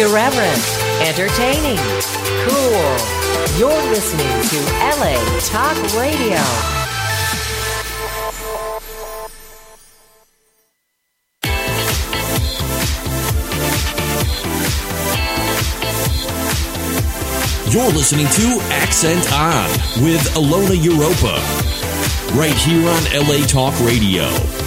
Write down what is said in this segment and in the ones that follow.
Irreverent, entertaining, cool. You're listening to LA Talk Radio. You're listening to Accent On with Ilona Europa. Right here on LA Talk Radio.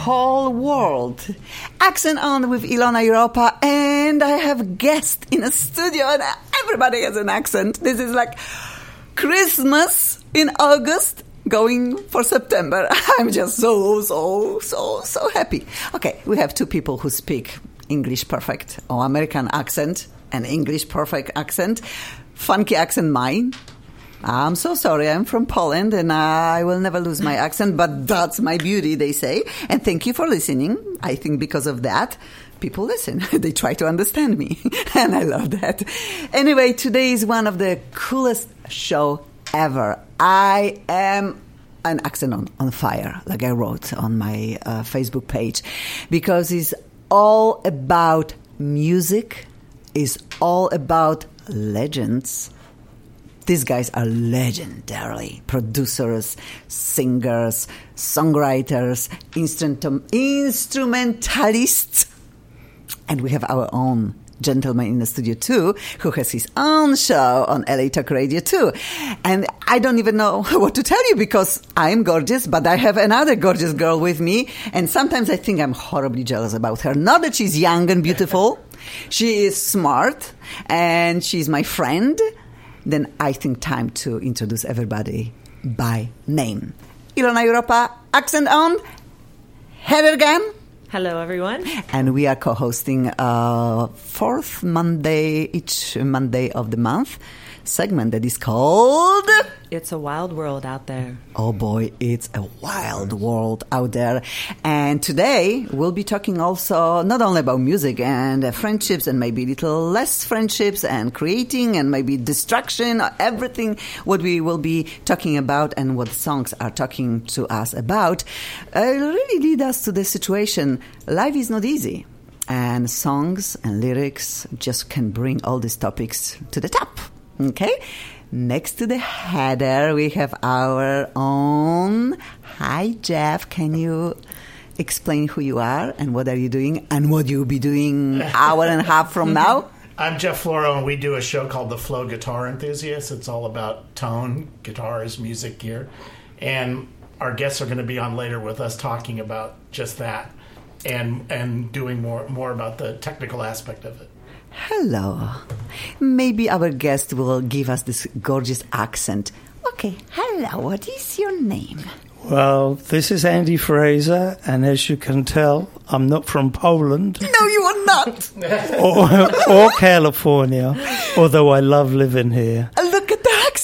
Whole world. Accent on with Ilona Europa, and I have guests in a studio, and everybody has an accent. This is like Christmas in August, going for September. I'm just so, so, so, so happy. Okay, we have two people who speak English perfect, or American accent and English perfect accent. Funky accent mine. I'm so sorry. I'm from Poland and I will never lose my accent, but that's my beauty, they say. And thank you for listening. I think because of that, people listen. they try to understand me. and I love that. Anyway, today is one of the coolest show ever. I am an accent on, on fire, like I wrote on my uh, Facebook page, because it's all about music, is all about legends these guys are legendary producers, singers, songwriters, instrument- instrumentalists. And we have our own gentleman in the studio too, who has his own show on LA Talk Radio too. And I don't even know what to tell you because I'm gorgeous, but I have another gorgeous girl with me. And sometimes I think I'm horribly jealous about her. Not that she's young and beautiful. She is smart and she's my friend then I think time to introduce everybody by name. Ilona Europa, accent on. Hello again. Hello, everyone. And we are co-hosting uh, fourth Monday, each Monday of the month, segment that is called It's a wild world out there. Oh boy, it's a wild world out there. And today we'll be talking also not only about music and uh, friendships and maybe little less friendships and creating and maybe destruction, everything what we will be talking about and what songs are talking to us about uh, really lead us to the situation. Life is not easy. And songs and lyrics just can bring all these topics to the top. Okay? Next to the header, we have our own. Hi, Jeff. Can you explain who you are and what are you doing and what you'll be doing hour and a half from now? I'm Jeff Floro, and we do a show called The Flow Guitar Enthusiast. It's all about tone, guitars, music gear. And our guests are going to be on later with us talking about just that and and doing more more about the technical aspect of it. Hello. Maybe our guest will give us this gorgeous accent. Okay, hello, what is your name? Well, this is Andy Fraser, and as you can tell, I'm not from Poland No, you are not. or, or California, although I love living here.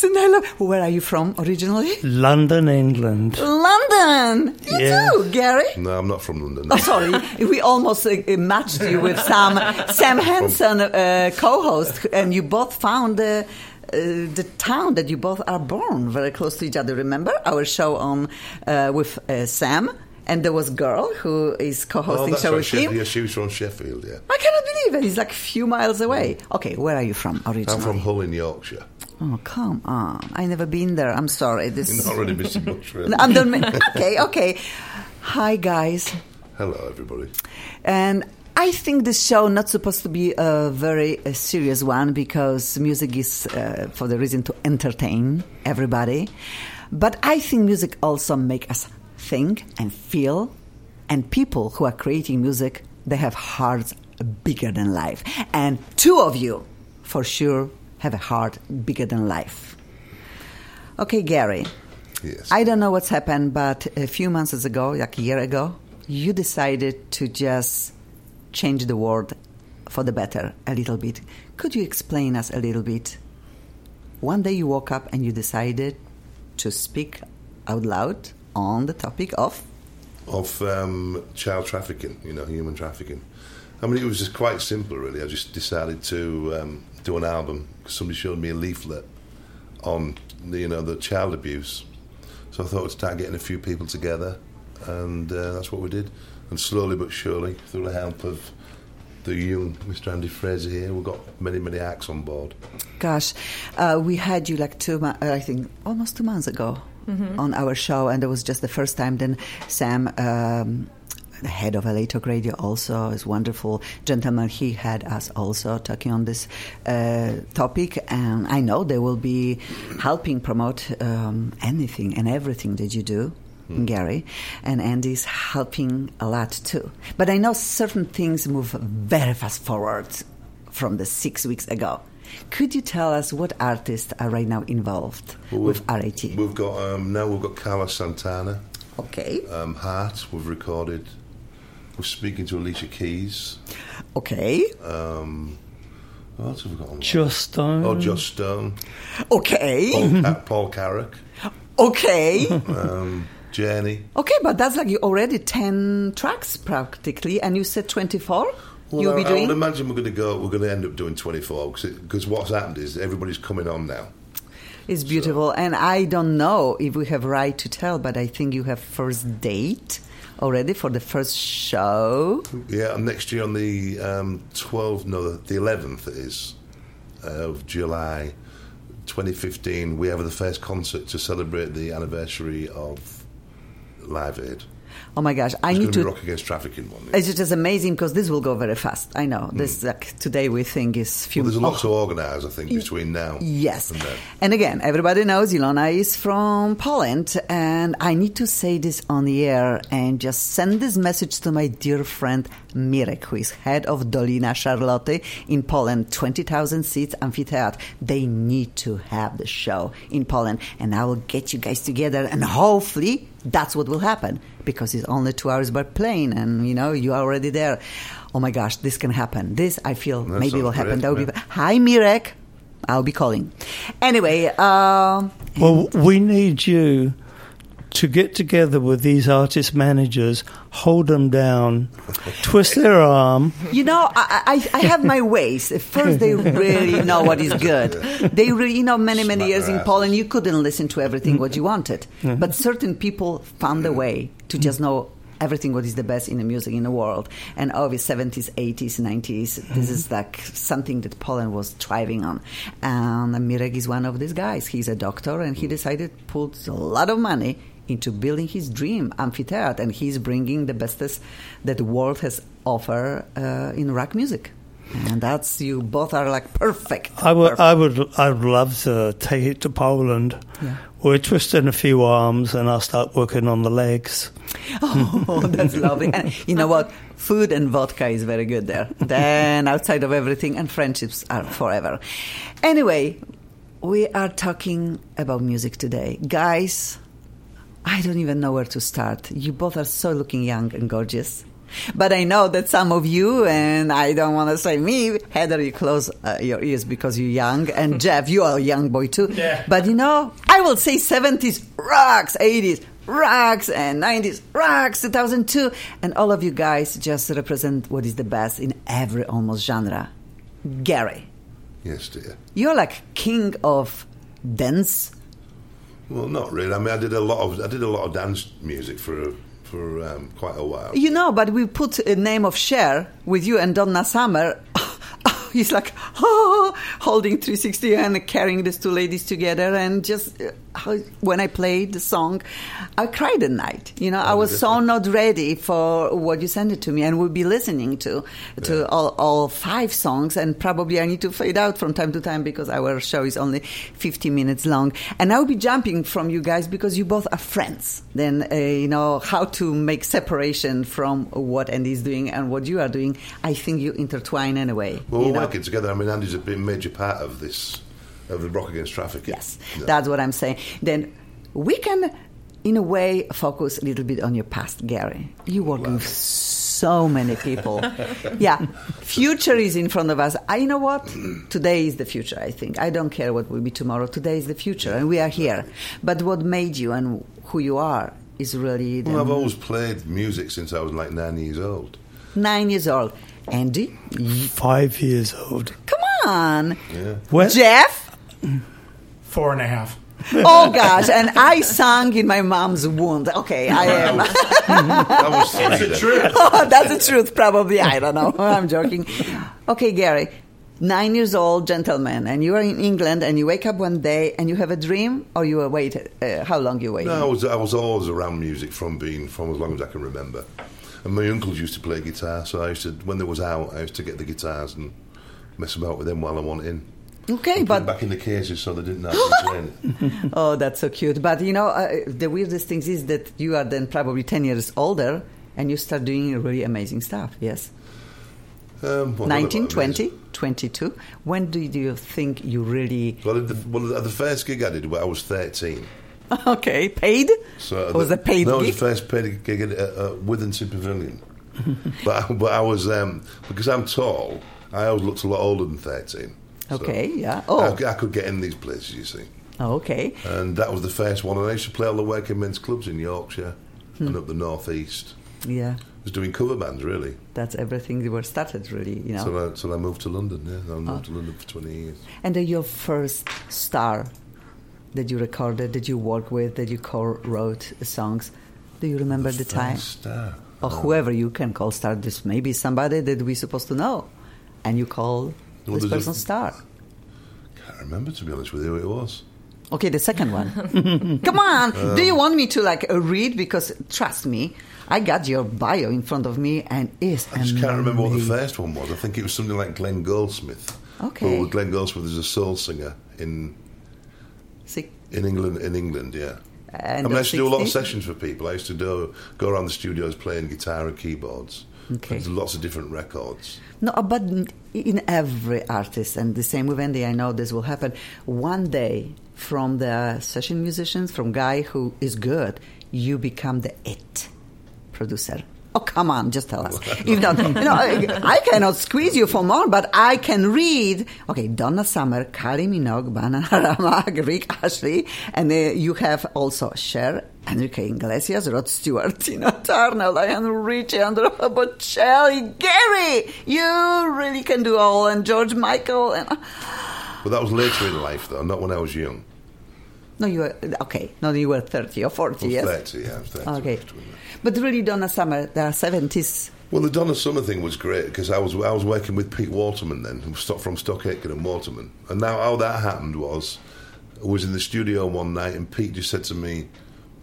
Look at the accent. I love. Where are you from originally? London, England. London. You Yeah. too, Gary. No, I'm not from London. Oh, sorry, we almost uh, uh, matched you with Sam Sam Henson, uh, co-host, and you both found the. Uh, the town that you both are born very close to each other. Remember our show on uh, with uh, Sam, and there was a girl who is Oh, co-hosting that's show right. with him. yeah, she was from Sheffield, yeah. I cannot believe it. He's like a few miles away. Okay, where are you from originally? I'm from Hull in Yorkshire. Oh, come on! I never been there. I'm sorry. This You're not really missing much, really. I'm done. Okay, okay. Hi, guys. Hello, everybody. And I think this show not supposed to be a very uh, serious one because music is uh, for the reason to entertain everybody. But I think music also make us think and feel. And people who are creating music, they have hearts bigger than life. And two of you, for sure, have a heart bigger than life. Okay, Gary. Yes. I don't know what's happened, but a few months ago, like a year ago, you decided to just change the world for the better a little bit. Could you explain us a little bit one day you woke up and you decided to speak out loud on the topic of Of um, child trafficking, you know, human trafficking. I mean, it was just quite simple, really. I just decided to um, do an album because somebody showed me a leaflet on, the, you know, the child abuse. So I thought I'd start getting a few people together, and uh, that's what we did. And slowly but surely, through the help of the young Mr. Andy Fraser here, we've got many, many acts on board. Gosh, uh, we had you like two, mo- uh, I think, almost two months ago on our show, and it was just the first time. Then Sam, um, the head of LA Talk Radio, also is wonderful gentleman. He had us also talking on this uh, topic, and I know they will be helping promote um, anything and everything that you do. Gary and Andy's helping a lot too. But I know certain things move very fast forward from the six weeks ago. Could you tell us what artists are right now involved Well, with we've- We've got um, now we've got Carlos Santana, Okay, um, Heart. We've recorded. We're speaking to Alicia Keys. okay, Um, what else have we got on? Joss Stone. Oh, Joss Stone, okay, Paul, Ca- Paul Carrack, okay, um, Jenny. okay. But that's like you already ten tracks practically, and you said twenty-four. Well, You'll I, be I would doing. imagine we're going to go. We're going to end up doing twenty four because what's happened is everybody's coming on now. It's beautiful, and I don't know if we have right to tell, but I think you have first date already for the first show. Yeah, next year on the um, 12th, no, the 11th it is uh, of July 2015, we have the first concert to celebrate the anniversary of Live Aid. Oh my gosh, I It's need to. Rock Against Trafficking one. It's just amazing because this will go very fast. I know this hmm. like today we think is few. Well, there's a lot oh, to organise, I think, between now. Yes. and then. And again, everybody knows Ilona is from Poland, and I need to say this on the air and just send this message to my dear friend Mirek, who is head of Dolina Charlotty in Poland, 20,000 seats amphitheater. They need to have the show in Poland, and I will get you guys together, and hopefully that's what will happen because it's only two hours by plane, and you know, you are already there. Oh my gosh, this can happen. This, I feel, That maybe will happen. great, That would be. Hi, Mirek. I'll be calling. Anyway, um, Well, we need you to get together with these artist managers, hold them down, twist their arm. you know, I, I, I have my ways. At first, they really know what is good. They really, you know, many, many Smack years their in. Poland, you couldn't listen to everything what you wanted. Mm-hmm. But certain people found a way to just know everything what is the best in the music in the world. And obviously, 70s, 80s, 90s, this is mm-hmm. like something that Poland was thriving on. And Mirek is one of these guys. He's a doctor, and he decided to put a lot of money into building his dream amphitheater, and he's bringing the bestest that the world has offer uh, in rock music. And that's you both are like perfect. I would, Perfect. I would, I would love to take it to Poland. Yeah. We're twisting a few arms, and I'll start working on the legs. Oh, that's lovely. And you know what? Food and vodka is very good there. Then outside of everything, and friendships are forever. Anyway, we are talking about music today. Guys, I don't even know where to start. You both are so looking young and gorgeous. But I know that some of you, and I don't want to say me, Heather, you close uh, your ears because you're young, and Jeff, you are a young boy too. Yeah. But you know, I will say 70s rocks, 80s rocks, and 90s rocks, 2002, and all of you guys just represent what is the best in every almost genre. Gary, Yes, dear. you're like king of dance. Well, not really. I mean, I did a lot of I did a lot of dance music for for um, quite a while. You know, but we put a name of Cher with you and Donna Summer. He's like oh, holding 360 and carrying these two ladies together, and just when I played the song, I cried at night. You know, I was so not ready for what you sent it to me, and we'll be listening to to Yeah. all, all five songs, and probably I need to fade out from time to time because our show is only 50 minutes long, and I'll be jumping from you guys because you both are friends. Then uh, you know how to make separation from what Andy is doing and what you are doing. I think you intertwine anyway. Well, we're know? working together. I mean, Andy's a big major part of this of the Rock Against Trafficking. Yes, Yeah. that's what I'm saying. Then we can, in a way, focus a little bit on your past, Gary. You working with so many people. yeah, future is in front of us. I you know what? Today is the future. I think I don't care what will be tomorrow. Today is the future, and we are here. But what made you and who you are is really the Well, I've always played music since I was like nine years old. nine years old. Andy, Five years old. come on, Yeah. Jeff. Four and a half. Oh gosh, and I sang in my mom's womb. Okay, I am. That was three then. True. Oh, that's the truth, probably. I don't know. I'm joking. Okay, Gary, nine years old gentleman, and you are in England, and you wake up one day and you have a dream, or you wait. Uh, how long you wait? No, I was I was always around music from being from as long as I can remember. And my uncles used to play guitar, so I used to when they was out, I used to get the guitars and mess about with them while I want in. Okay, And put them but back in the cases so they didn't have to oh, that's so cute. But you know, uh, the weirdest thing is that you are then probably ten years older, and you start doing really amazing stuff. Yes, Um, well, 19, 20, 22. When do you think you really Well, the, well, the first gig I did, when I was thirteen. okay paid? So was a paid no, gig? it was the first paid gig at uh, Withington Pavilion. but I- but I was um, because I'm tall. I always looked a lot older than thirteen. So Okay, yeah. Oh, I could get in these places, you see. okay. And that was the first one. And I used to play all the working men's clubs in Yorkshire Hmm. and up the northeast. Yeah, I was doing cover bands really. that's everything that were started, really, you know. So I, so I moved to London. Yeah, I moved Oh. to London for twenty years. and your first star that you recorded, that you worked with, that you co-wrote songs, do you remember the, time? First star. Or whoever you can call star, this may be somebody that we're supposed to know. And you call Well, this there's a- person star. Can't remember to be honest with you who it was. Okay, the second one. Come on. Uh, do you want me to like read? Because trust me, I got your bio in front of me and it's I just can't remember what the first one was. I think it was something like Glenn Goldsmith. Okay. Well, Glenn Goldsmith is a soul singer in See? in England. In England, yeah. And I mean, I used to do a lot of sessions for people. I used to do go around the studios playing guitar and keyboards. Okay. There's lots of different records. No, but in every artist, and the same with Andy, I know this will happen. One day, from the session musicians, from guy who is good, you become the it producer. Oh, come on, just tell us. If not, you know, I, cannot squeeze you for more, but I can read. Okay, Donna Summer, Kylie Minogue, Bananarama, Rick Astley, and uh, you have also Cher, Enrique Iglesias, Rod Stewart, Tina Turner, Lionel Richie, Andrea Bocelli, Gary. You really can do all, and George Michael, and uh, But that was later in life, though, not when I was young. no, you were okay. No, you were thirty or forty, yes. 30, yeah, 30. Okay, but really, Donna Summer, there are seventies. Well, the Donna Summer thing was great because I was I was working with Pete Waterman then, who was stock- from Stock Aitken and Waterman. And now how that happened was, I was in the studio one night and Pete just said to me,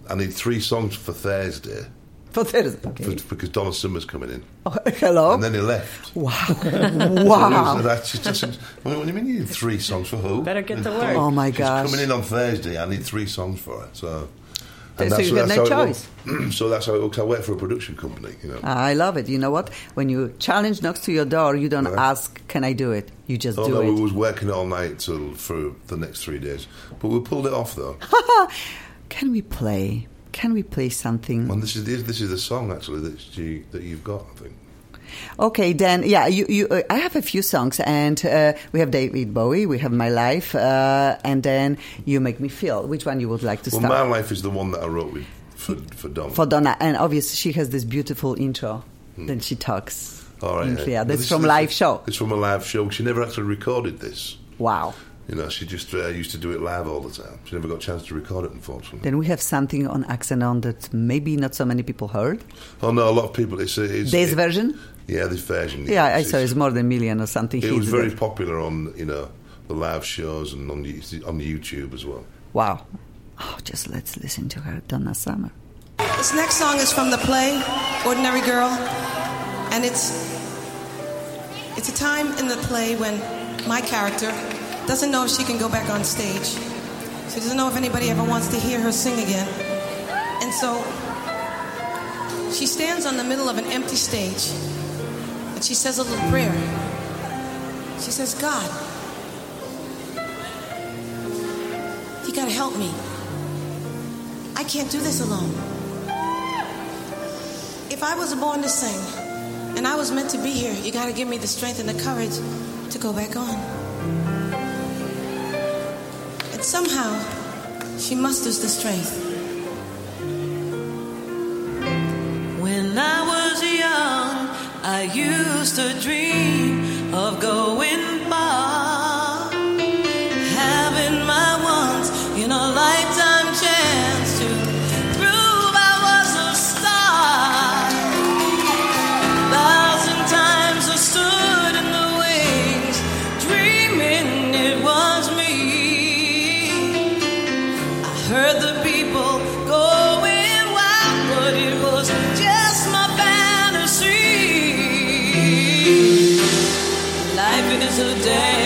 "I need three songs for Thursday For Thursday. Okay. for, because Donna Summer's coming in." Oh, hello. And then he left. wow. And wow. I just, just what do you mean you need three songs for who? Better get to work. Oh my She's gosh. coming in on Thursday. I need three songs for her. So, So that's- you had that's no it choice. so that's how it works. I work for a production company. You know. I love it. You know what? When you challenge knocks to your door, you don't ask, "Can I do it?" You just Oh do no, it. we was working all night till for the next three days, but we pulled it off though. Can we play? Can we play something? And this is this, is the song actually that you that you've got. I think. Okay, then yeah, you, you, uh, I have a few songs, and uh, we have David Bowie, we have My Life, uh, and then You Make Me Feel. Which one you would like to Well, start? my life is the one that I wrote with for for Don. For Donna, and obviously she has this beautiful intro. Then she talks. Hmm. all right, yeah. That's this- from live show. It's from a live show. She never actually recorded this. Wow. You know, she just uh, used to do it live all the time. She never got a chance to record it, unfortunately. Then we have something on Accent that maybe not so many people heard. Oh no, a lot of people. It's, it's This it- version? Yeah, this version. Yeah, I saw it's more than a million or something. It was very there. popular on you know the live shows and on the, on YouTube as well. Wow. Oh, just let's listen to her, Donna Summer. This next song is from the play Ordinary Girl, and it's it's a time in the play when my character doesn't know if she can go back on stage. She doesn't know if anybody ever wants to hear her sing again. And so she stands on the middle of an empty stage and she says a little prayer. She says, God, you gotta help me. I can't do this alone. If I was born to sing, And I was meant to be here. You got to give me the strength and the courage to go back on. Somehow, she musters the strength. When I was young, I used to dream of going Life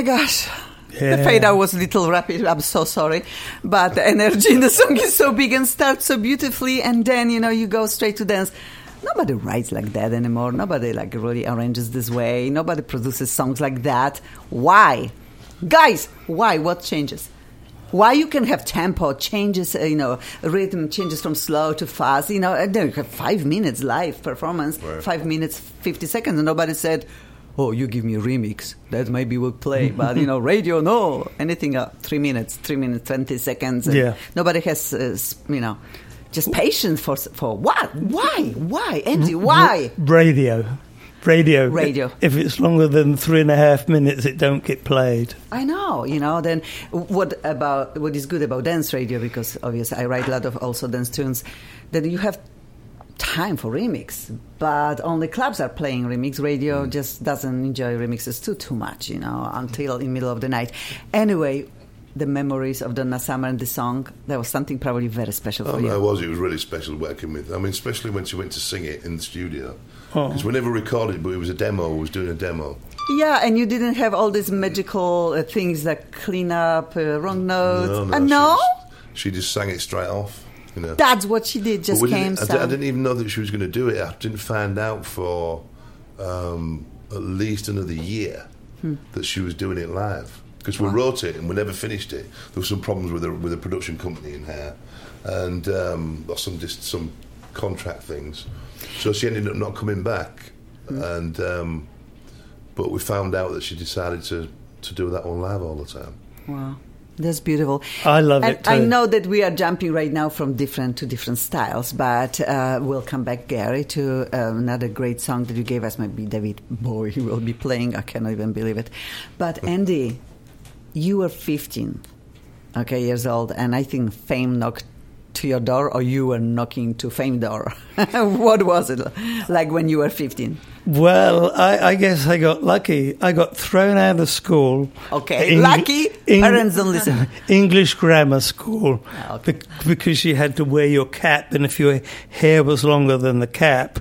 my gosh. The fade out was a little rapid. I'm so sorry. But the energy in the song is so big and starts so beautifully. And then, you know, you go straight to dance. Nobody writes like that anymore. Nobody like really arranges this way. Nobody produces songs like that. Why? Guys, why? What changes? Why you can have tempo changes, uh, you know, rhythm changes from slow to fast, you know, and then you have five minutes live performance, Right. five minutes, 50 seconds, and nobody said, oh, you give me a remix, that maybe will play, but, you know, radio, no, anything, uh, three minutes, three minutes, 20 seconds, and Yeah. nobody has, uh, you know, just patience for, for what? Why? Why? Andy, why? Radio. Radio. Radio. If it's longer than three and a half minutes, it don't get played. I know, you know. Then what about what is good about dance radio? Because obviously I write a lot of also dance tunes. That you have time for remix, but only clubs are playing remix. Radio just doesn't enjoy remixes too too much, you know, until in middle of the night. Anyway, the memories of Donna Summer and the song There was something probably very special Oh, for no, you. it was. It was really special working with. I mean, especially when she went to sing it in the studio. Oh. Because we never recorded, it, but it was a demo. We was doing a demo. Yeah, and you didn't have all these magical uh, things like clean up, uh, wrong notes. No, no. Uh, she just- She, just sang it straight off. You know. That's what she did. Just came. I, I didn't even know that she was going to do it. I didn't find out for um, at least another year Hmm. that she was doing it live. Because we wrote it and we never finished it. There were some problems with the with the production company in here, and um, or some just some contract things. So she ended up not coming back, Hmm. and um, but we found out that she decided to to do that one live all the time. Wow. That's beautiful. I love and it too. I know that we are jumping right now from different to different styles, but uh, we'll come back, Gary, to uh, another great song that you gave us. Maybe David Bowie will be playing. I cannot even believe it. But Andy, you were 15, okay, years old, and I think fame knocked to your door or you were knocking to fame door? what was it like when you were 15? Well, I, I guess I got lucky. I got thrown out of school. Okay, Eng- lucky. Eng- Parents don't listen. English grammar school Ah, okay. bec- because you had to wear your cap, and if your hair was longer than the cap,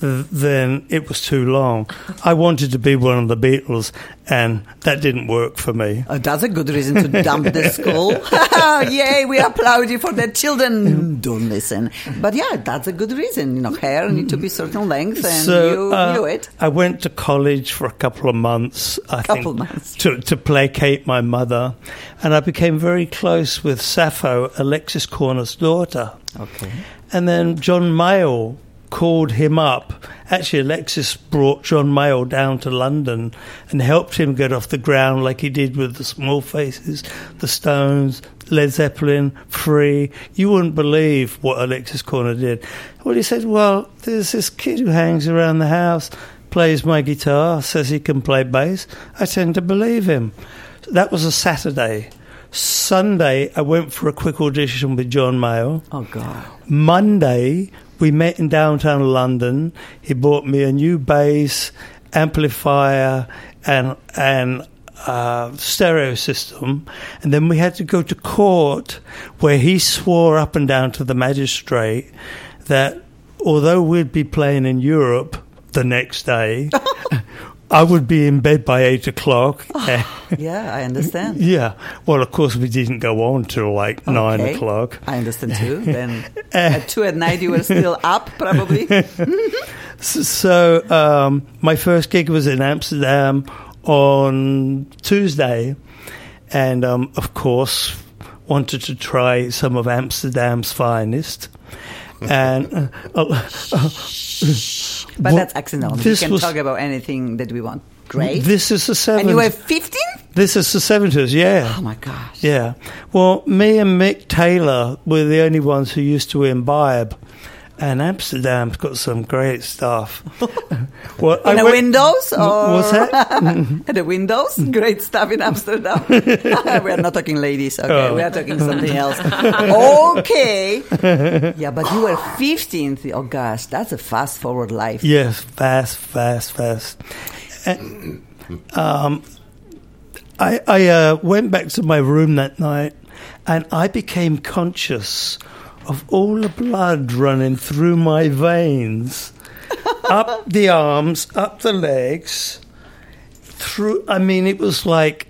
then it was too long. I wanted to be one of the Beatles, and that didn't work for me. Uh, that's a good reason to dump the school. Yay, we applaud you for that. Children don't listen. But yeah, that's a good reason. You know, hair need to be certain length and so you uh, knew it. I went to college for a couple of months. I Couple think, months. to to placate my mother, and I became very close with Sappho, Alexis Korner's daughter. Okay. And then John Mayall called him up. Actually, Alexis brought John Mayall down to London and helped him get off the ground like he did with the Small Faces, the Stones, Led Zeppelin, Free. You wouldn't believe what Alexis Korner did. Well, he said, Well, there's this kid who hangs around the house, plays my guitar, says he can play bass. I tend to believe him. That was a Saturday. Sunday, I went for a quick audition with John Mayall. Oh, God. Monday, we met in downtown London. He bought me a new bass, amplifier, and and uh, stereo system. And then we had to go to court, where he swore up and down to the magistrate that although we'd be playing in Europe the next day. I would be in bed by eight o'clock. Yeah, I understand. yeah. Well, of course, we didn't go on till like nine o'clock. I understand too. Then at two at night you were still up, probably. So um, my first gig was in Amsterdam on Tuesday, and um, of course wanted to try some of Amsterdam's finest. And uh, uh, But that's accidental. We can was- talk about anything that we want. Great. this is the 70s. and you were 15? This is the seventies. Yeah. Oh my gosh. Yeah. Well, me and Mick Taylor were the only ones who used to imbibe. And Amsterdam's got some great stuff. well, In I the went- windows? Or What's that? the windows? Great stuff in Amsterdam. we are not talking ladies, okay? Oh. We are talking something else. okay. Yeah, but you were 15. Oh gosh, that's a fast forward life. Yes, fast, fast, fast. And, um, I, I uh, went back to my room that night and I became conscious of all the blood running through my veins, up the arms, up the legs, through. I mean, it was like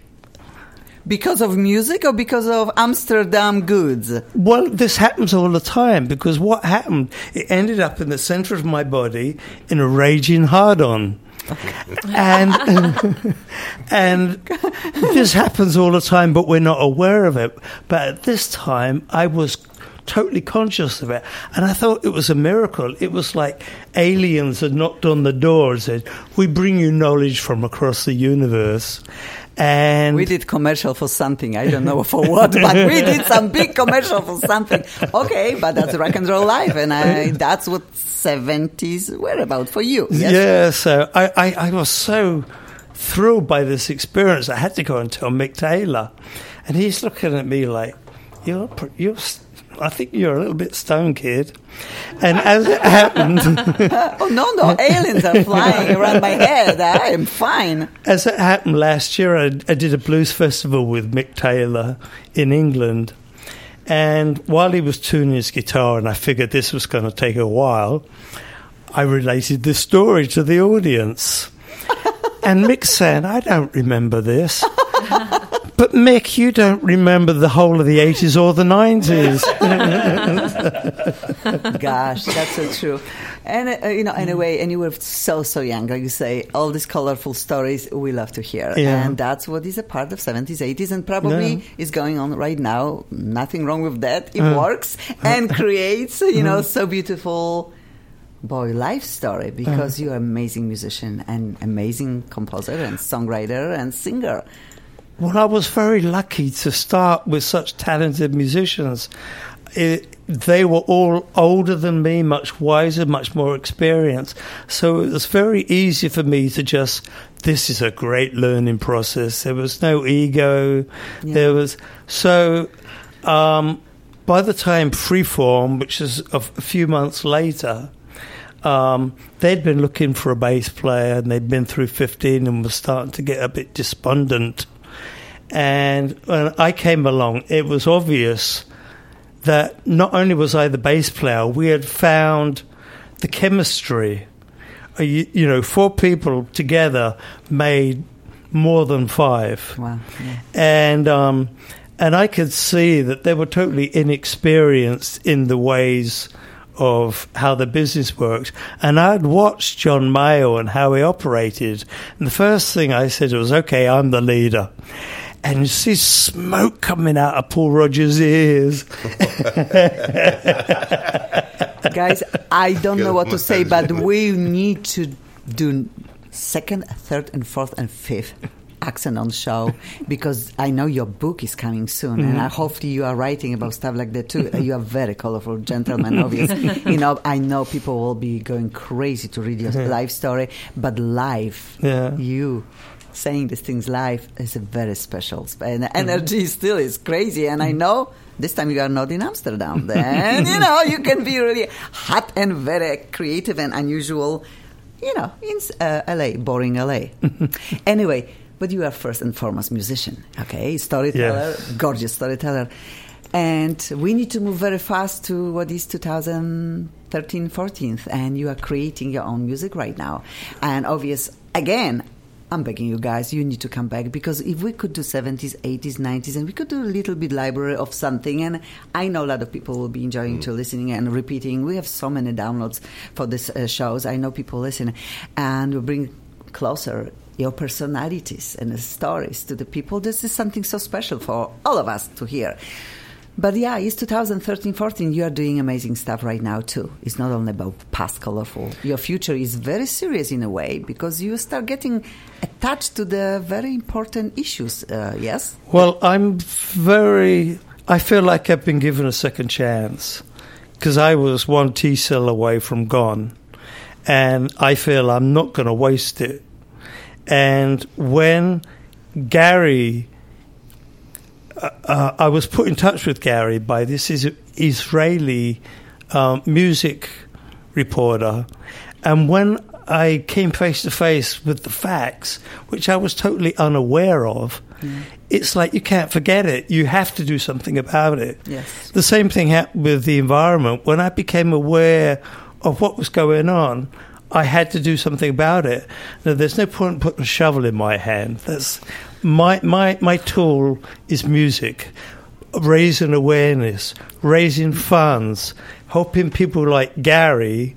Because of music or because of Amsterdam goods? Well, this happens all the time because what happened, it ended up in the center of my body in a raging hard on. and and this happens all the time, but we're not aware of it. But at this time, I was totally conscious of it, and I thought it was a miracle. It was like aliens had knocked on the door and said, "We bring you knowledge from across the universe." And We did commercial for something. I don't know for what, but we did some big commercial for something. Okay, but that's rock and roll life, and I, that's what seventies were about for you. Yes? Yeah, so I, I, I was so thrilled by this experience. I had to go and tell Mick Taylor, and he's looking at me like, "You're, you're, I think you're a little bit stone, kid." And as it happened, Oh no, no, aliens are flying around my head. I am fine. as it happened last year, I, I did a blues festival with Mick Taylor in England. And while he was tuning his guitar, and I figured this was going to take a while, I related this story to the audience. and Mick said, I don't remember this. but Mick, you don't remember the whole of the 80s or the 90s. Gosh, that's so true. And uh, you know, anyway, and you were so so young, like you say, all these colorful stories we love to hear, Yeah. and that's what is a part of seventies, eighties, and probably Yeah. is going on right now. Nothing wrong with that. It Uh. works and creates, you know, so beautiful. Boy, life story because you're an amazing musician and amazing composer and songwriter and singer. Well, I was very lucky to start with such talented musicians. It, they were all older than me, much wiser, much more experienced. So it was very easy for me to just, this is a great learning process. There was no ego. Yeah. There was, so, um, by the time Free formed, which is a, f- a few months later, um, they'd been looking for a bass player and they'd been through 15 and were starting to get a bit despondent. And when I came along, it was obvious that not only was I the bass player, we had found the chemistry. You, you know, four people together made more than five Wow. Yeah. and um, and I could see that they were totally inexperienced in the ways of how the business worked. And I'd watched John Mayall and how he operated, and the first thing I said was, "Okay, I'm the leader." And you see smoke coming out of Paul Rodgers' ears. Guys, I don't know what to say, but we need to do second, third, and fourth, and fifth accent on show because I know your book is coming soon, and I hopefully you are writing about stuff like that too. You are very colorful gentleman, obviously. you know, I know people will be going crazy to read your mm-hmm. life story, but life, Yeah. you saying these things live is a very special sp- and the energy still is crazy and i know this time you are not in amsterdam then. You know you can be really hot and very creative and unusual you know in uh, la boring la anyway but you are first and foremost musician okay? Storyteller Yes. gorgeous storyteller. And we need to move very fast to what is 2013 14th and you are creating your own music right now. And obvious again i'm begging you guys you need to come back because if we could do 70s 80s 90s and we could do a little bit library of something and i know a lot of people will be enjoying to listening and repeating we have so many downloads for these uh, shows i know people listen and we bring closer your personalities and the stories to the people. This is something so special for all of us to hear. But yeah, it's 2013 14. You are doing amazing stuff right now, too. It's not only about past colorful. Your future is very serious in a way because you start getting attached to the very important issues, uh, yes? Well, I'm very. I feel like I've been given a second chance because I was one T cell away from gone, and I feel I'm not going to waste it. And when Gary, uh, I was put in touch with Gary by this is Israeli um, music reporter, and when I came face to face with the facts, which I was totally unaware of, it's like you can't forget it. You have to do something about it. Yes. The same thing happened with the environment. When I became aware of what was going on, I had to do something about it. Now, there's no point in putting a shovel in my hand. That's my my my tool is music, raising awareness, raising funds, helping people like Gary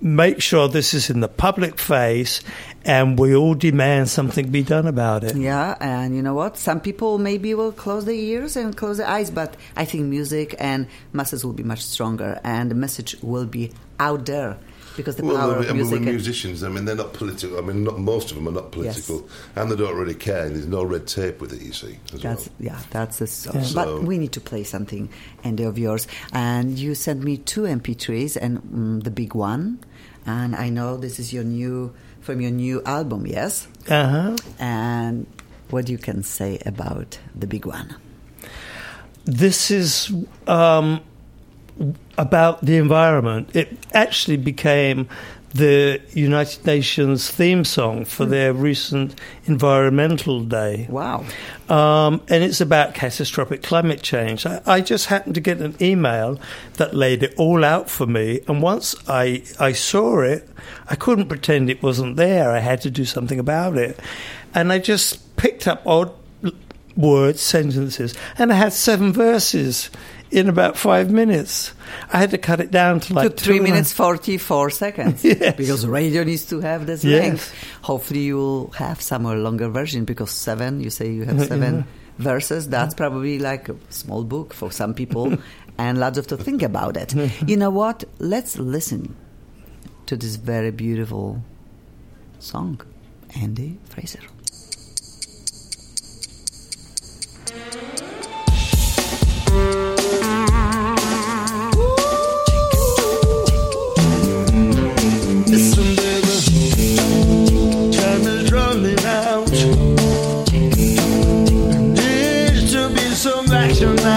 make sure this is in the public face, and we all demand something be done about it. Yeah, and you know what? Some people maybe will close their ears and close their eyes, but I think music and masses will be much stronger, and the message will be out there because the Well, power I mean, of music. we're musicians. I mean, they're not political. I mean, not, most of them are not political, and they don't really care. There's no red tape with it. You see, as That's well. yeah, that's the so. So- But we need to play something, Andy, of yours. And you sent me two MP3s and mm, the big one. And I know this is your new from your new album, yes. Uh huh. And what you can say about the big one? this is um, about the environment. It actually became the United Nations theme song for their recent Environmental Day. Wow. Um, and it's about catastrophic climate change. I, I just happened to get an email that laid it all out for me, and once I I saw it, I couldn't pretend it wasn't there. I had to do something about it, and I just picked up odd words, sentences, and I had seven verses in about five minutes. I had to cut it down to like to three two and a- minutes forty four seconds. Yes. Because radio needs to have this Yes. length. Hopefully you'll have some more longer version because seven, you say you have uh, seven verses, that's probably like a small book for some people and lots of to think about it. you know what? Let's listen to this very beautiful song. Andy Fraser. Listen, out. Needs to be some action now.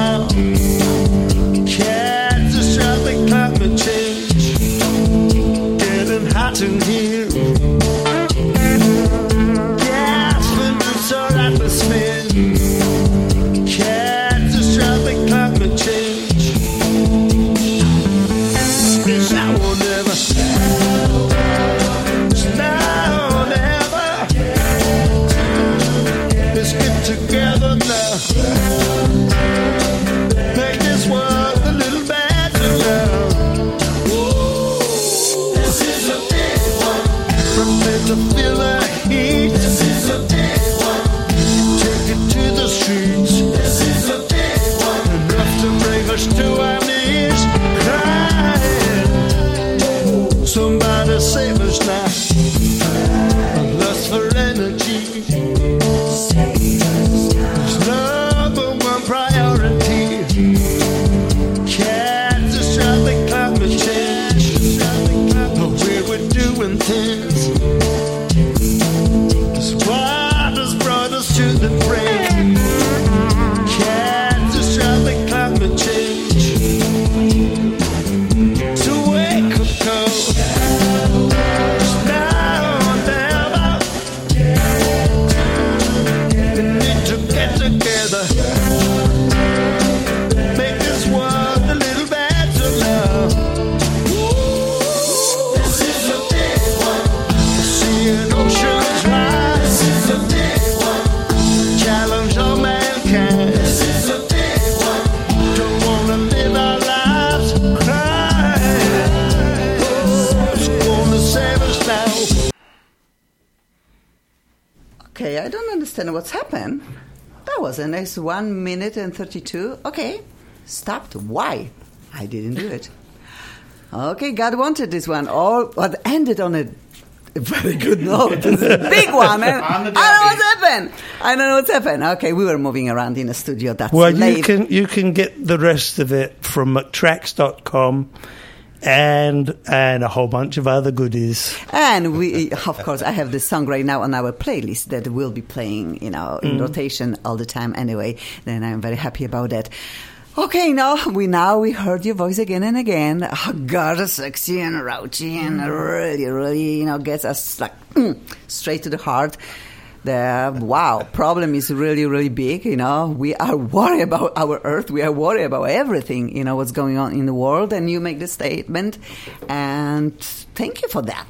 Understand what's happened. That was a nice one minute and 32. Okay, stopped. Why? I didn't do it. Okay, God wanted this one. Or but ended on a, a very good note. This is a big one. Eh? And I don't know what's happened. I don't know what's happened. Okay, we were moving around in a studio. That's Well, late. you can you can get the rest of it from mctrax.com and and a whole bunch of other goodies. And we, of course, I have this song right now on our playlist that will be playing, you know, in Mm. rotation all the time. Anyway, then I'm very happy about that. Okay, now we now we heard your voice again and again. Oh, God, sexy and raunchy and really, really, you know, gets us like mm, straight to the heart. The wow problem is really, really big. You know, we are worried about our Earth. We are worried about everything. You know what's going on in the world, and you make the statement, and thank you for that.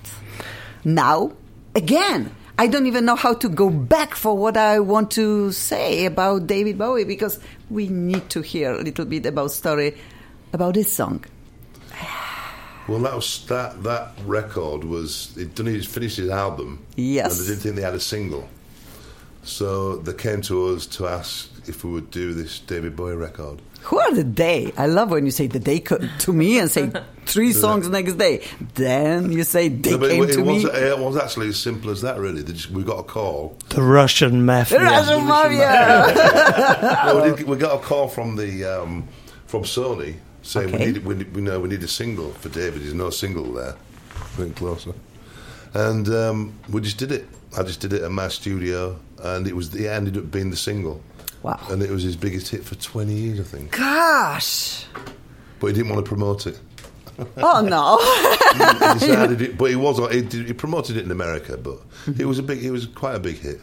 Now, again, I don't even know how to go back for what I want to say about David Bowie because we need to hear a little bit about story about this song. Well, that was that. That record was it done. He finished his album. Yes. and they didn't think they had a single, so they came to us to ask if we would do this David Bowie record. Who are the day? I love when you say the day co- to me and say three songs the next day. Then you say they No, came it, to it, me. it was actually as simple as that. Really, they just, we got a call. The Russian mafia. The Russian mafia. no, we, did, we got a call from the um, from Sony saying Okay. we need we, need- we know we need a single for David. There's no single there. Getting closer, and um, we just did it. I just did it at my studio, and it was it ended up being the single. Wow! And it was his biggest hit for 20 years, I think. Gosh. But he didn't want to promote it. Oh no. he decided it, but he was he, did- he promoted it in America, but it was a big it was quite a big hit.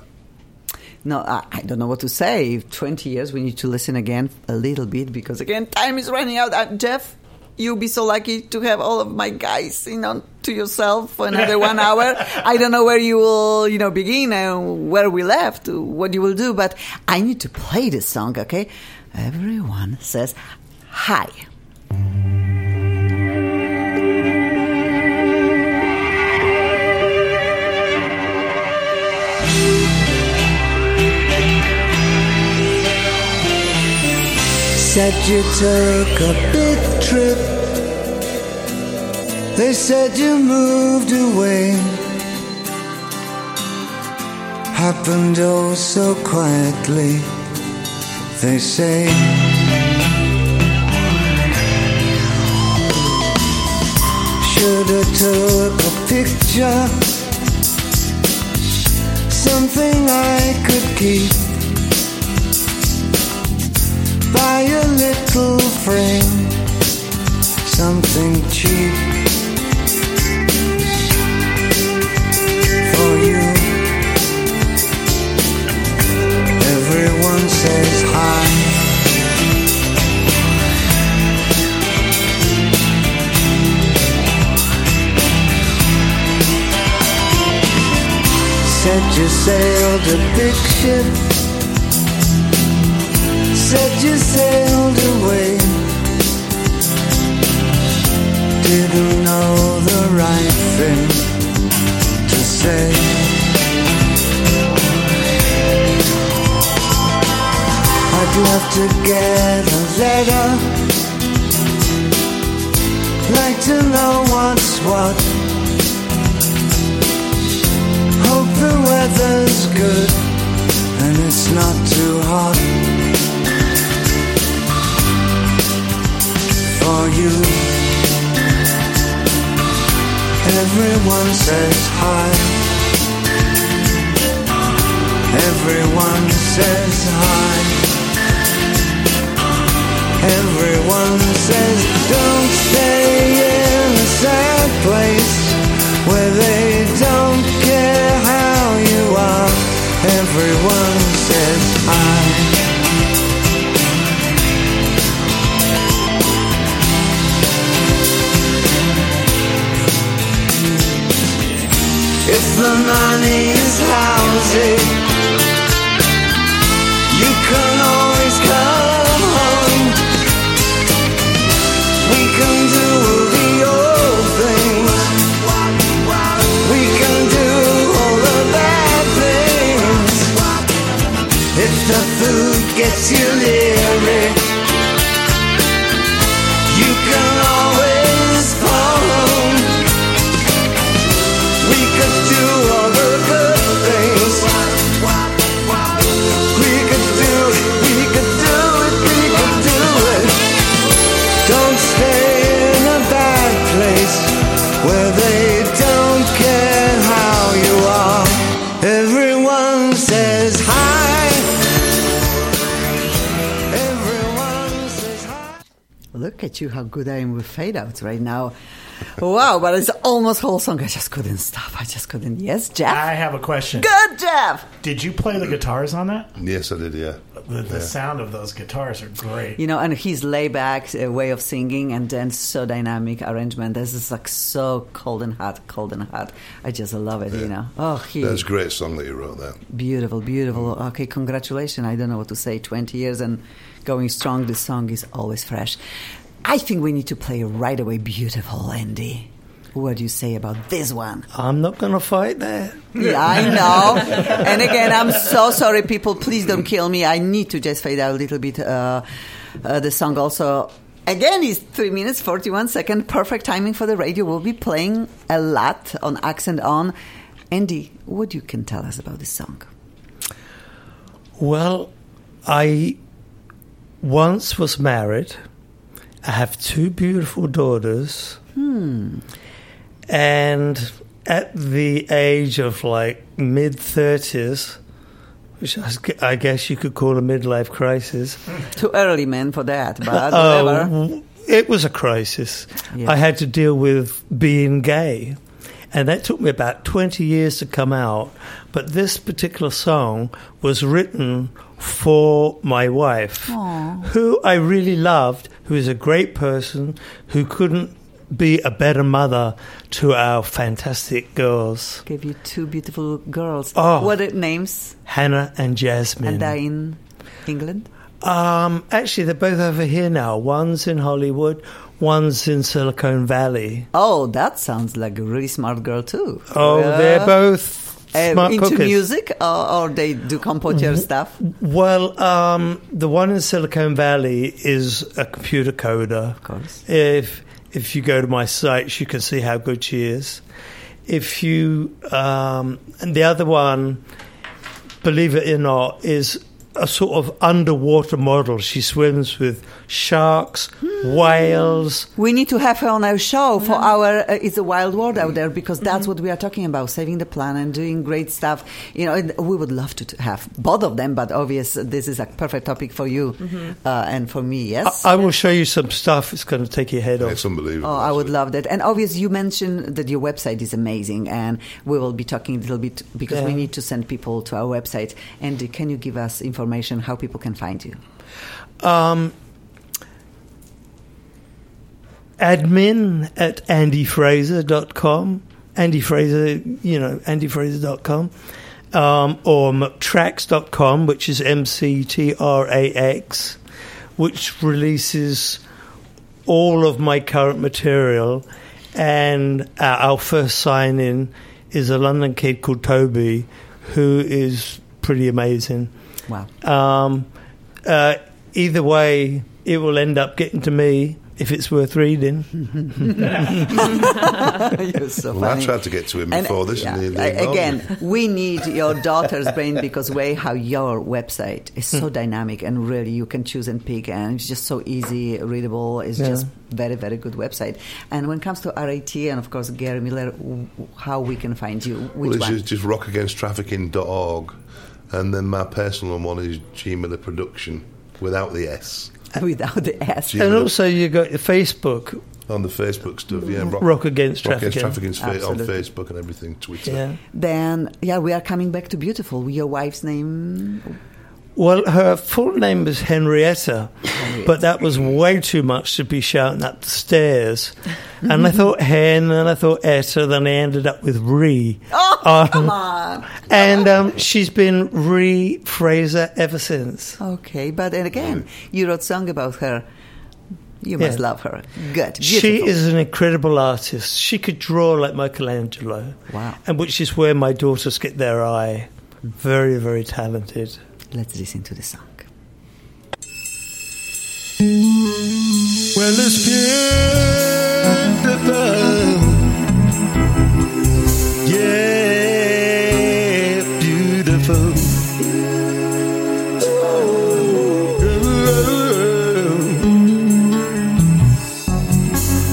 No, I, I don't know what to say. 20 years, we need to listen again a little bit because, again, time is running out. Uh, Jeff, you'll be so lucky to have all of my guys, you know, to yourself for another one hour. I don't know where you will, you know, begin and where we left, what you will do, but I need to play this song, okay? Everyone says hi. Said you took a big trip. They said you moved away. Happened oh so quietly. They say. Shoulda took a picture. Something I could keep. Buy a little frame, something cheap for you. Everyone says hi. Said you sailed a big ship said you sailed Didn't know the right thing to say. I'd love to get a letter like to know what's what. Hope the weather's good and it's not too hot for you. Everyone says hi. Everyone says hi. Everyone says don't stay in a sad place where they don't care how you are. Everyone says hi. If the money's housing, you can always come home. We can do the old things. We can do all the bad things. If the food gets you leery, Look at you, how good I am with fade outs right now. Wow, but it's almost whole song. I just couldn't stop. I just couldn't. Yes, Jeff? I have a question. Good, Jeff! Did you play the guitars on that? Yes, I did. Yeah. The, the Yeah. sound of those guitars are great. You know, and his layback uh, way of singing and then so dynamic arrangement. This is like so cold and hot, cold and hot. I just love it, you know. Oh, he. That's a great song that you wrote there. Beautiful, beautiful. Okay, congratulations. I don't know what to say. 20 years and going strong. This song is always fresh. I think we need to play right away Beautiful, Andy. What do you say about this one? I'm not going to fight that. Yeah, I know. and again, I'm so sorry, people. Please don't kill me. I need to just fade out a little bit. Uh, uh, the song also. Again, is three minutes forty one second. Perfect timing for the radio. We'll be playing a lot on accent on. Andy, what you can tell us about this song? Well, I once was married. I have two beautiful daughters. Hmm. And at the age of like mid 30s, which I guess you could call a midlife crisis, Too early, man, for that. But oh, whatever. Oh, it was a crisis. I had to deal with being gay. And that took me about 20 years to come out. But this particular song was written for my wife, who I really loved, who is a great person, who couldn't be a better mother to our fantastic girls, Gave you two beautiful girls. Oh. What are names? Hannah and Jasmine. And they're in England? Um, actually, they're both over here now. One's in Hollywood, one's in Silicon Valley. Oh, that sounds like a really smart girl too. Oh, Uh, they're both uh, into music, or, or they do computer stuff. Well, um, the one in Silicon Valley is a computer coder. Of course. If if you go to my site, you can see how good she is. If you um, and the other one, believe it or not, is a sort of underwater model. She swims with sharks, whales. We need to have her on our show for our uh, "It's a Wild World" out there because that's what we are talking about: saving the planet and doing great stuff. You know, and we would love to t- have both of them, but obvious this is a perfect topic for you uh, and for me. Yes. I, I will show you some stuff. It's going to take your head off. It's unbelievable. Oh, I would love that. And obviously, you mentioned that your website is amazing, and we will be talking a little bit because we need to send people to our website. And can you give us information how people can find you? Um, admin at andyfraser.com. Andy Fraser, you know, andyfraser.com. Um, or mctrax.com, which is M C T R A X, which releases all of my current material. And uh, our first sign in is a London kid called Toby, who is pretty amazing. Wow. Um, uh, either way, it will end up getting to me if it's worth reading. You're so Well, I funny. tried to get to him And, before this, yeah, and I- again, we need your daughter's brain because way how your website is so dynamic and really you can choose and pick and it's just so easy, readable. It's Yeah. just very, very good website. And when it comes to RAT and of course Gary Miller, w- how we can find you? Which Well, it's one? just, just rockagainsttrafficking.org. And then my personal one is G Miller Production without the S. Without the S. G And Miller also, you got your Facebook. on the Facebook stuff, yeah. Mm. Rock Against Rock Against Trafficking. Trafficking's fa- on Facebook and everything, Twitter. Yeah. Then, yeah, we are coming back to Beautiful. Your wife's name? Well, her full name was Henrietta, but that was way too much to be shouting up the stairs. And I thought Hen, and I thought Etta, then I ended up with Ree. Oh, Um, come on. And um, she's been Ree Fraser ever since. Okay, but then again, you wrote a song about her. You must Yeah. love her. Good. She is an incredible artist. She could draw like Michelangelo. Wow. And which is where my daughters get their eye. Very, very talented. Let's listen to the song. Well, it's beautiful. Yeah, beautiful.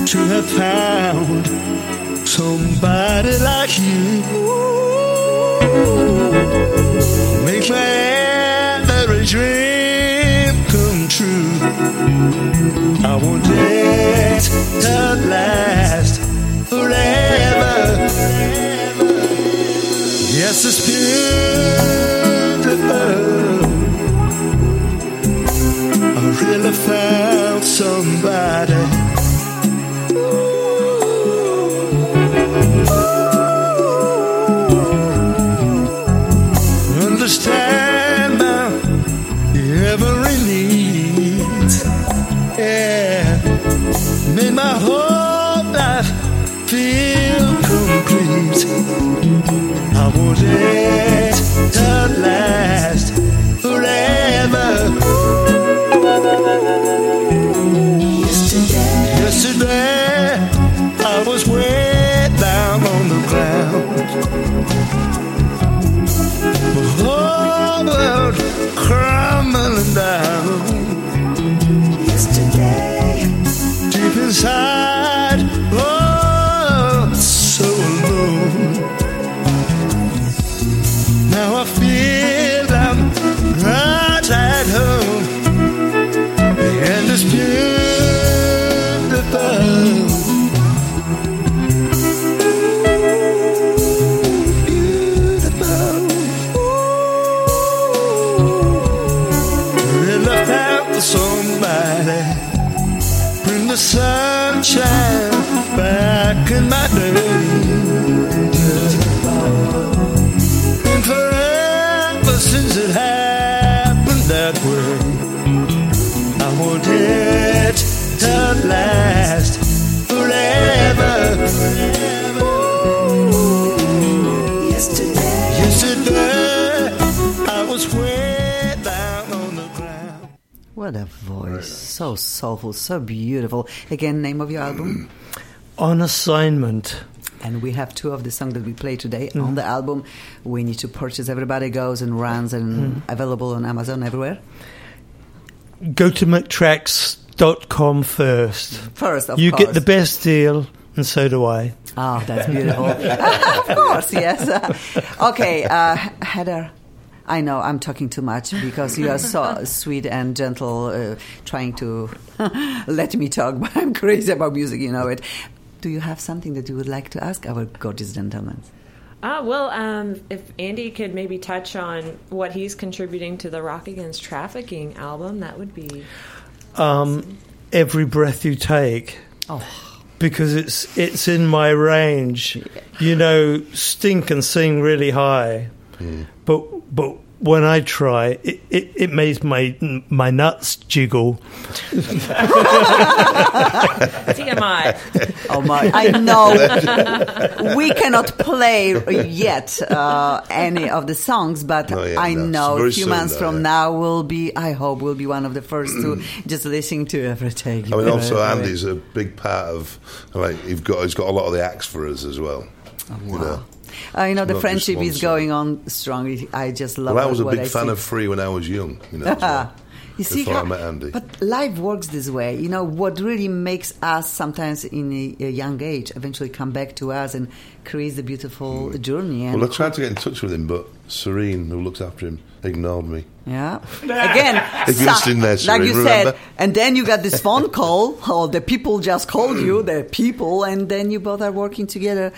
To have found somebody like you I want it to last forever. Yes, it's beautiful. I really found somebody. The sunshine back in my day. Been forever since it happened What a voice. So soulful, so beautiful. Again, name of your album? On assignment. And we have two of the songs that we play today Mm. on the album. We need to purchase. Everybody goes and runs and Mm. available on Amazon everywhere. Go to mctrax.com first. First, of you course. get the best deal, and so do I. Oh, that's beautiful. of course, yes. okay, uh, Heather. I know I'm talking too much because you are so sweet and gentle, uh, trying to let me talk, but I'm crazy about music, you know it. Do you have something that you would like to ask our gorgeous gentlemen? Ah, well, um, if Andy could maybe touch on what he's contributing to the Rock Against Trafficking album, that would be. Um, every breath you take. Oh. Because it's it's in my range. You know, stink and sing really high. But but when I try, it, it, it makes my my nuts jiggle. TMI. Oh my! I know we cannot play yet uh, any of the songs, but Oh, yeah, I no. know Very a few soon, months though, from yeah. now will be. I hope will be one of the first to just listen to every take. I mean, also Andy's a big part of like he's got he's got a lot of the acts for us as well. You know. Uh, you know, the friendship is going on strongly. I just love. Well, I was a what big fan see. of Free when I was young. You know. as well. You see, Before I how- met Andy. but life works this way. You know what really makes us sometimes in a, a young age eventually come back to us and creates the beautiful journey. And Well, I tried to get in touch with him, but Serene, who looks after him, ignored me. Yeah. Again, If you're so- listening there, like you remember? said, and then you got this phone call, or the people just called you, the people, and then you both are working together.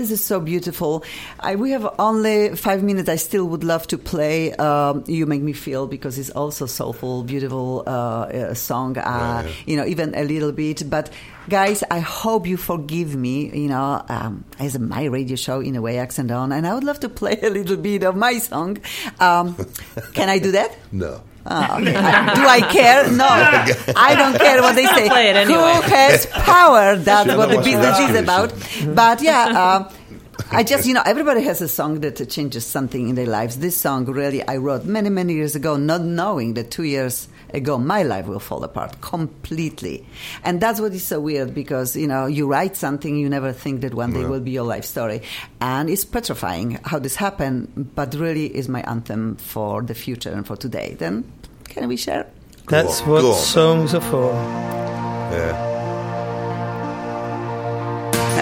This is so beautiful. I, we have only five minutes. I still would love to play um, "You Make Me Feel" because it's also soulful, beautiful uh, uh, song. Uh, Right, yeah. You know, even a little bit. But guys, I hope you forgive me. You know, um, as my radio show in a way, accent on, and I would love to play a little bit of my song. Um, can I do that? No. Oh, okay. Do I care? No, I don't care what they say. Play it anyway. Who has power? That's what the business is about. But yeah, uh, I just you know everybody has a song that changes something in their lives. This song really I wrote many many years ago, not knowing that two years ago my life will fall apart completely, and that's what is so weird because you know you write something you never think that one day will be your life story, and it's petrifying how this happened, but really is my anthem for the future and for today. Then can we share? That's on, what songs are for. Yeah.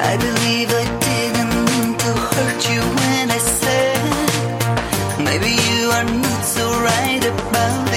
I believe I maybe you are not so right about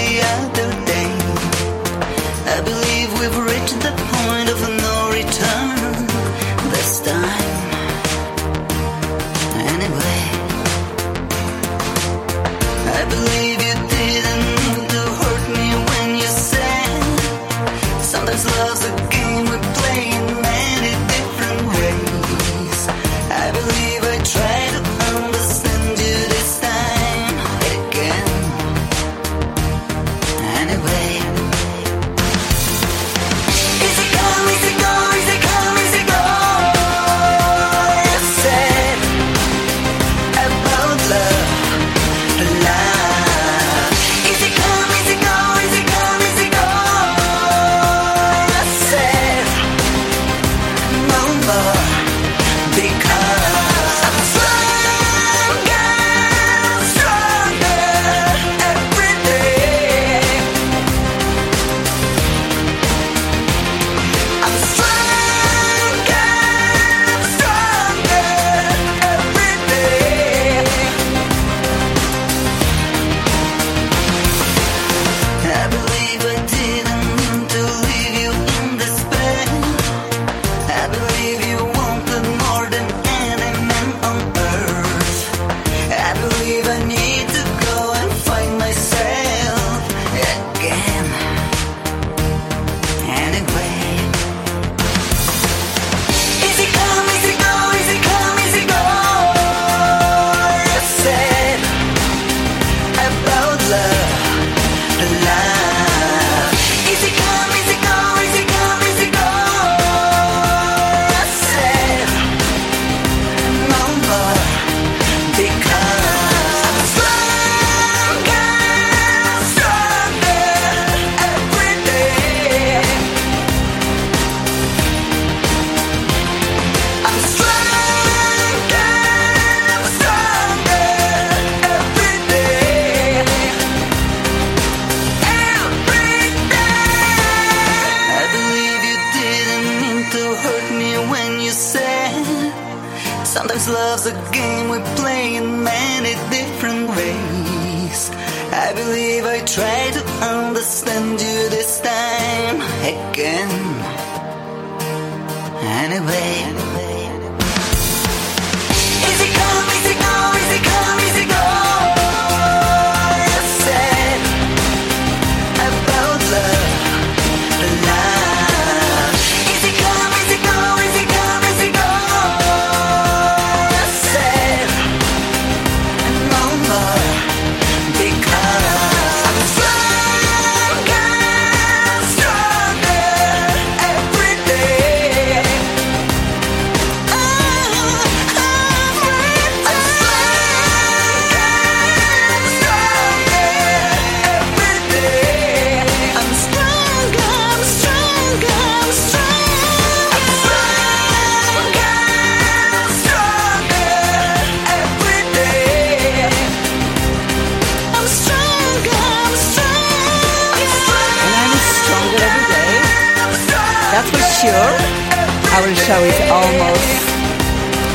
Our show is almost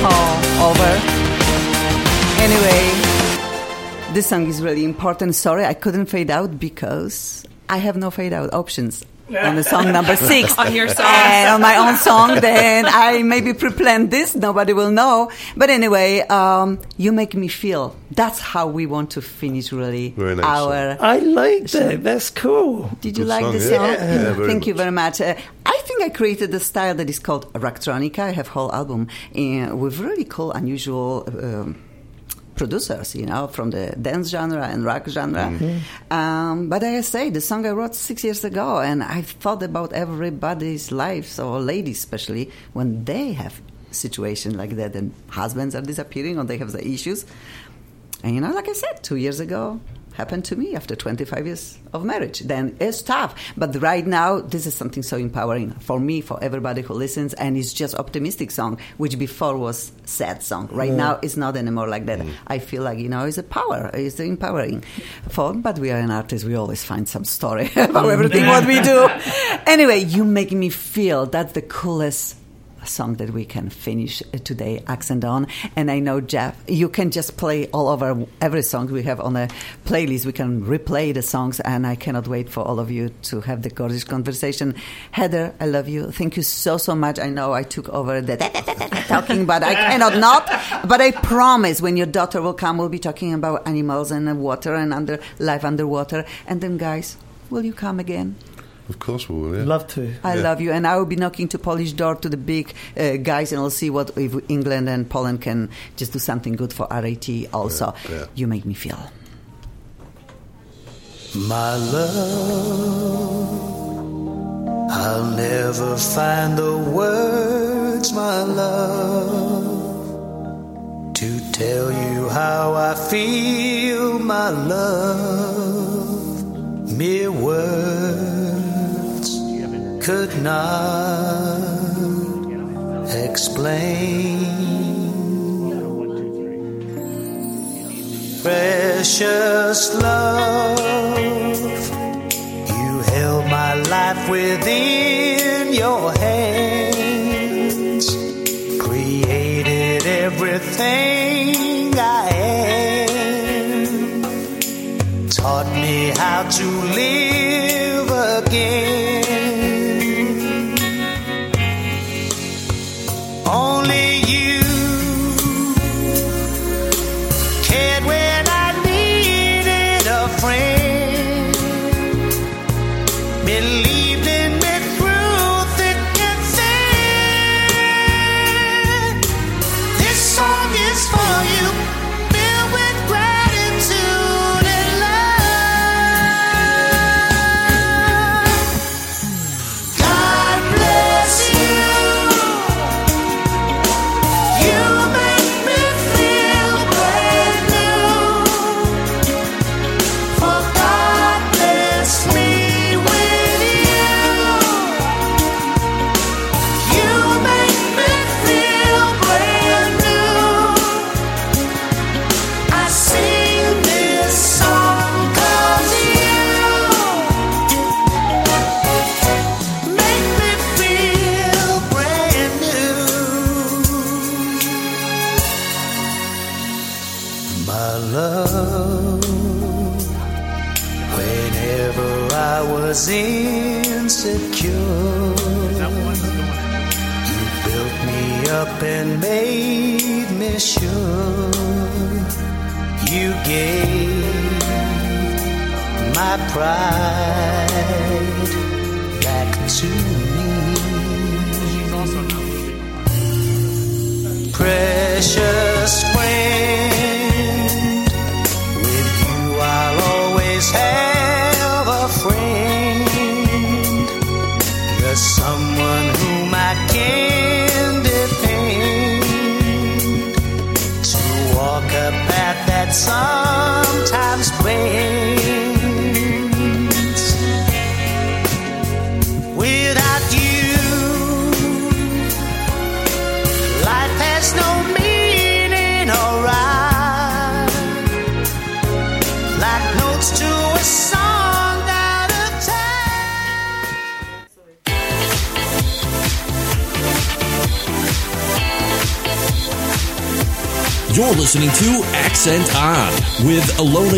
oh, over. Anyway, this song is really important. Sorry, I couldn't fade out because I have no fade out options on the song number six. On your song. And on my own song, then I maybe pre-planned this. Nobody will know. But anyway, um, you make me feel. That's how we want to finish really Very nice our. I like that. That's cool. Did you Good like song, the song? Yeah, yeah, very Thank you very much. Uh, I think I created a style that is called Rocktronica. I have whole album uh, with really cool, unusual um, producers, you know, from the dance genre and rock genre. Mm-hmm. Um, but I say, the song I wrote six years ago, and I thought about everybody's lives, or ladies especially, when they have situation like that, and husbands are disappearing or they have the issues. And you know, like I said, two years ago happened to me after 25 years of marriage. Then it's tough. But right now, this is something so empowering for me, for everybody who listens. And it's just optimistic song, which before was sad song. Right mm. now, it's not anymore like that. Mm. I feel like, you know, it's a power. It's empowering. For, but we are an artist. We always find some story about mm. everything what we do. Anyway, you make me feel that's the coolest song that we can finish today, Accent On. And I know, Jeff, you can just play all over every song we have on a playlist. We can replay the songs, and I cannot wait for all of you to have the gorgeous conversation. Heather, I love you. Thank you so, so much. I know I took over the talking, but I cannot not. But I promise when your daughter will come, we'll be talking about animals and uh, water and under life underwater. And then, guys, will you come again? Of course we will. Yeah. Love to. I Yeah. love you, and I will be knocking to Polish door to the big uh, guys, and I'll see what if England and Poland can just do something good for RAT. Also, Yeah, yeah. you make me feel. My love, I'll never find the words, my love, to tell you how I feel, my love. Mere words could not explain. Precious love, you held my life within your hands, created everything I am, taught me how to live again.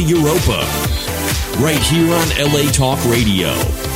Europa. Right here on LA Talk Radio.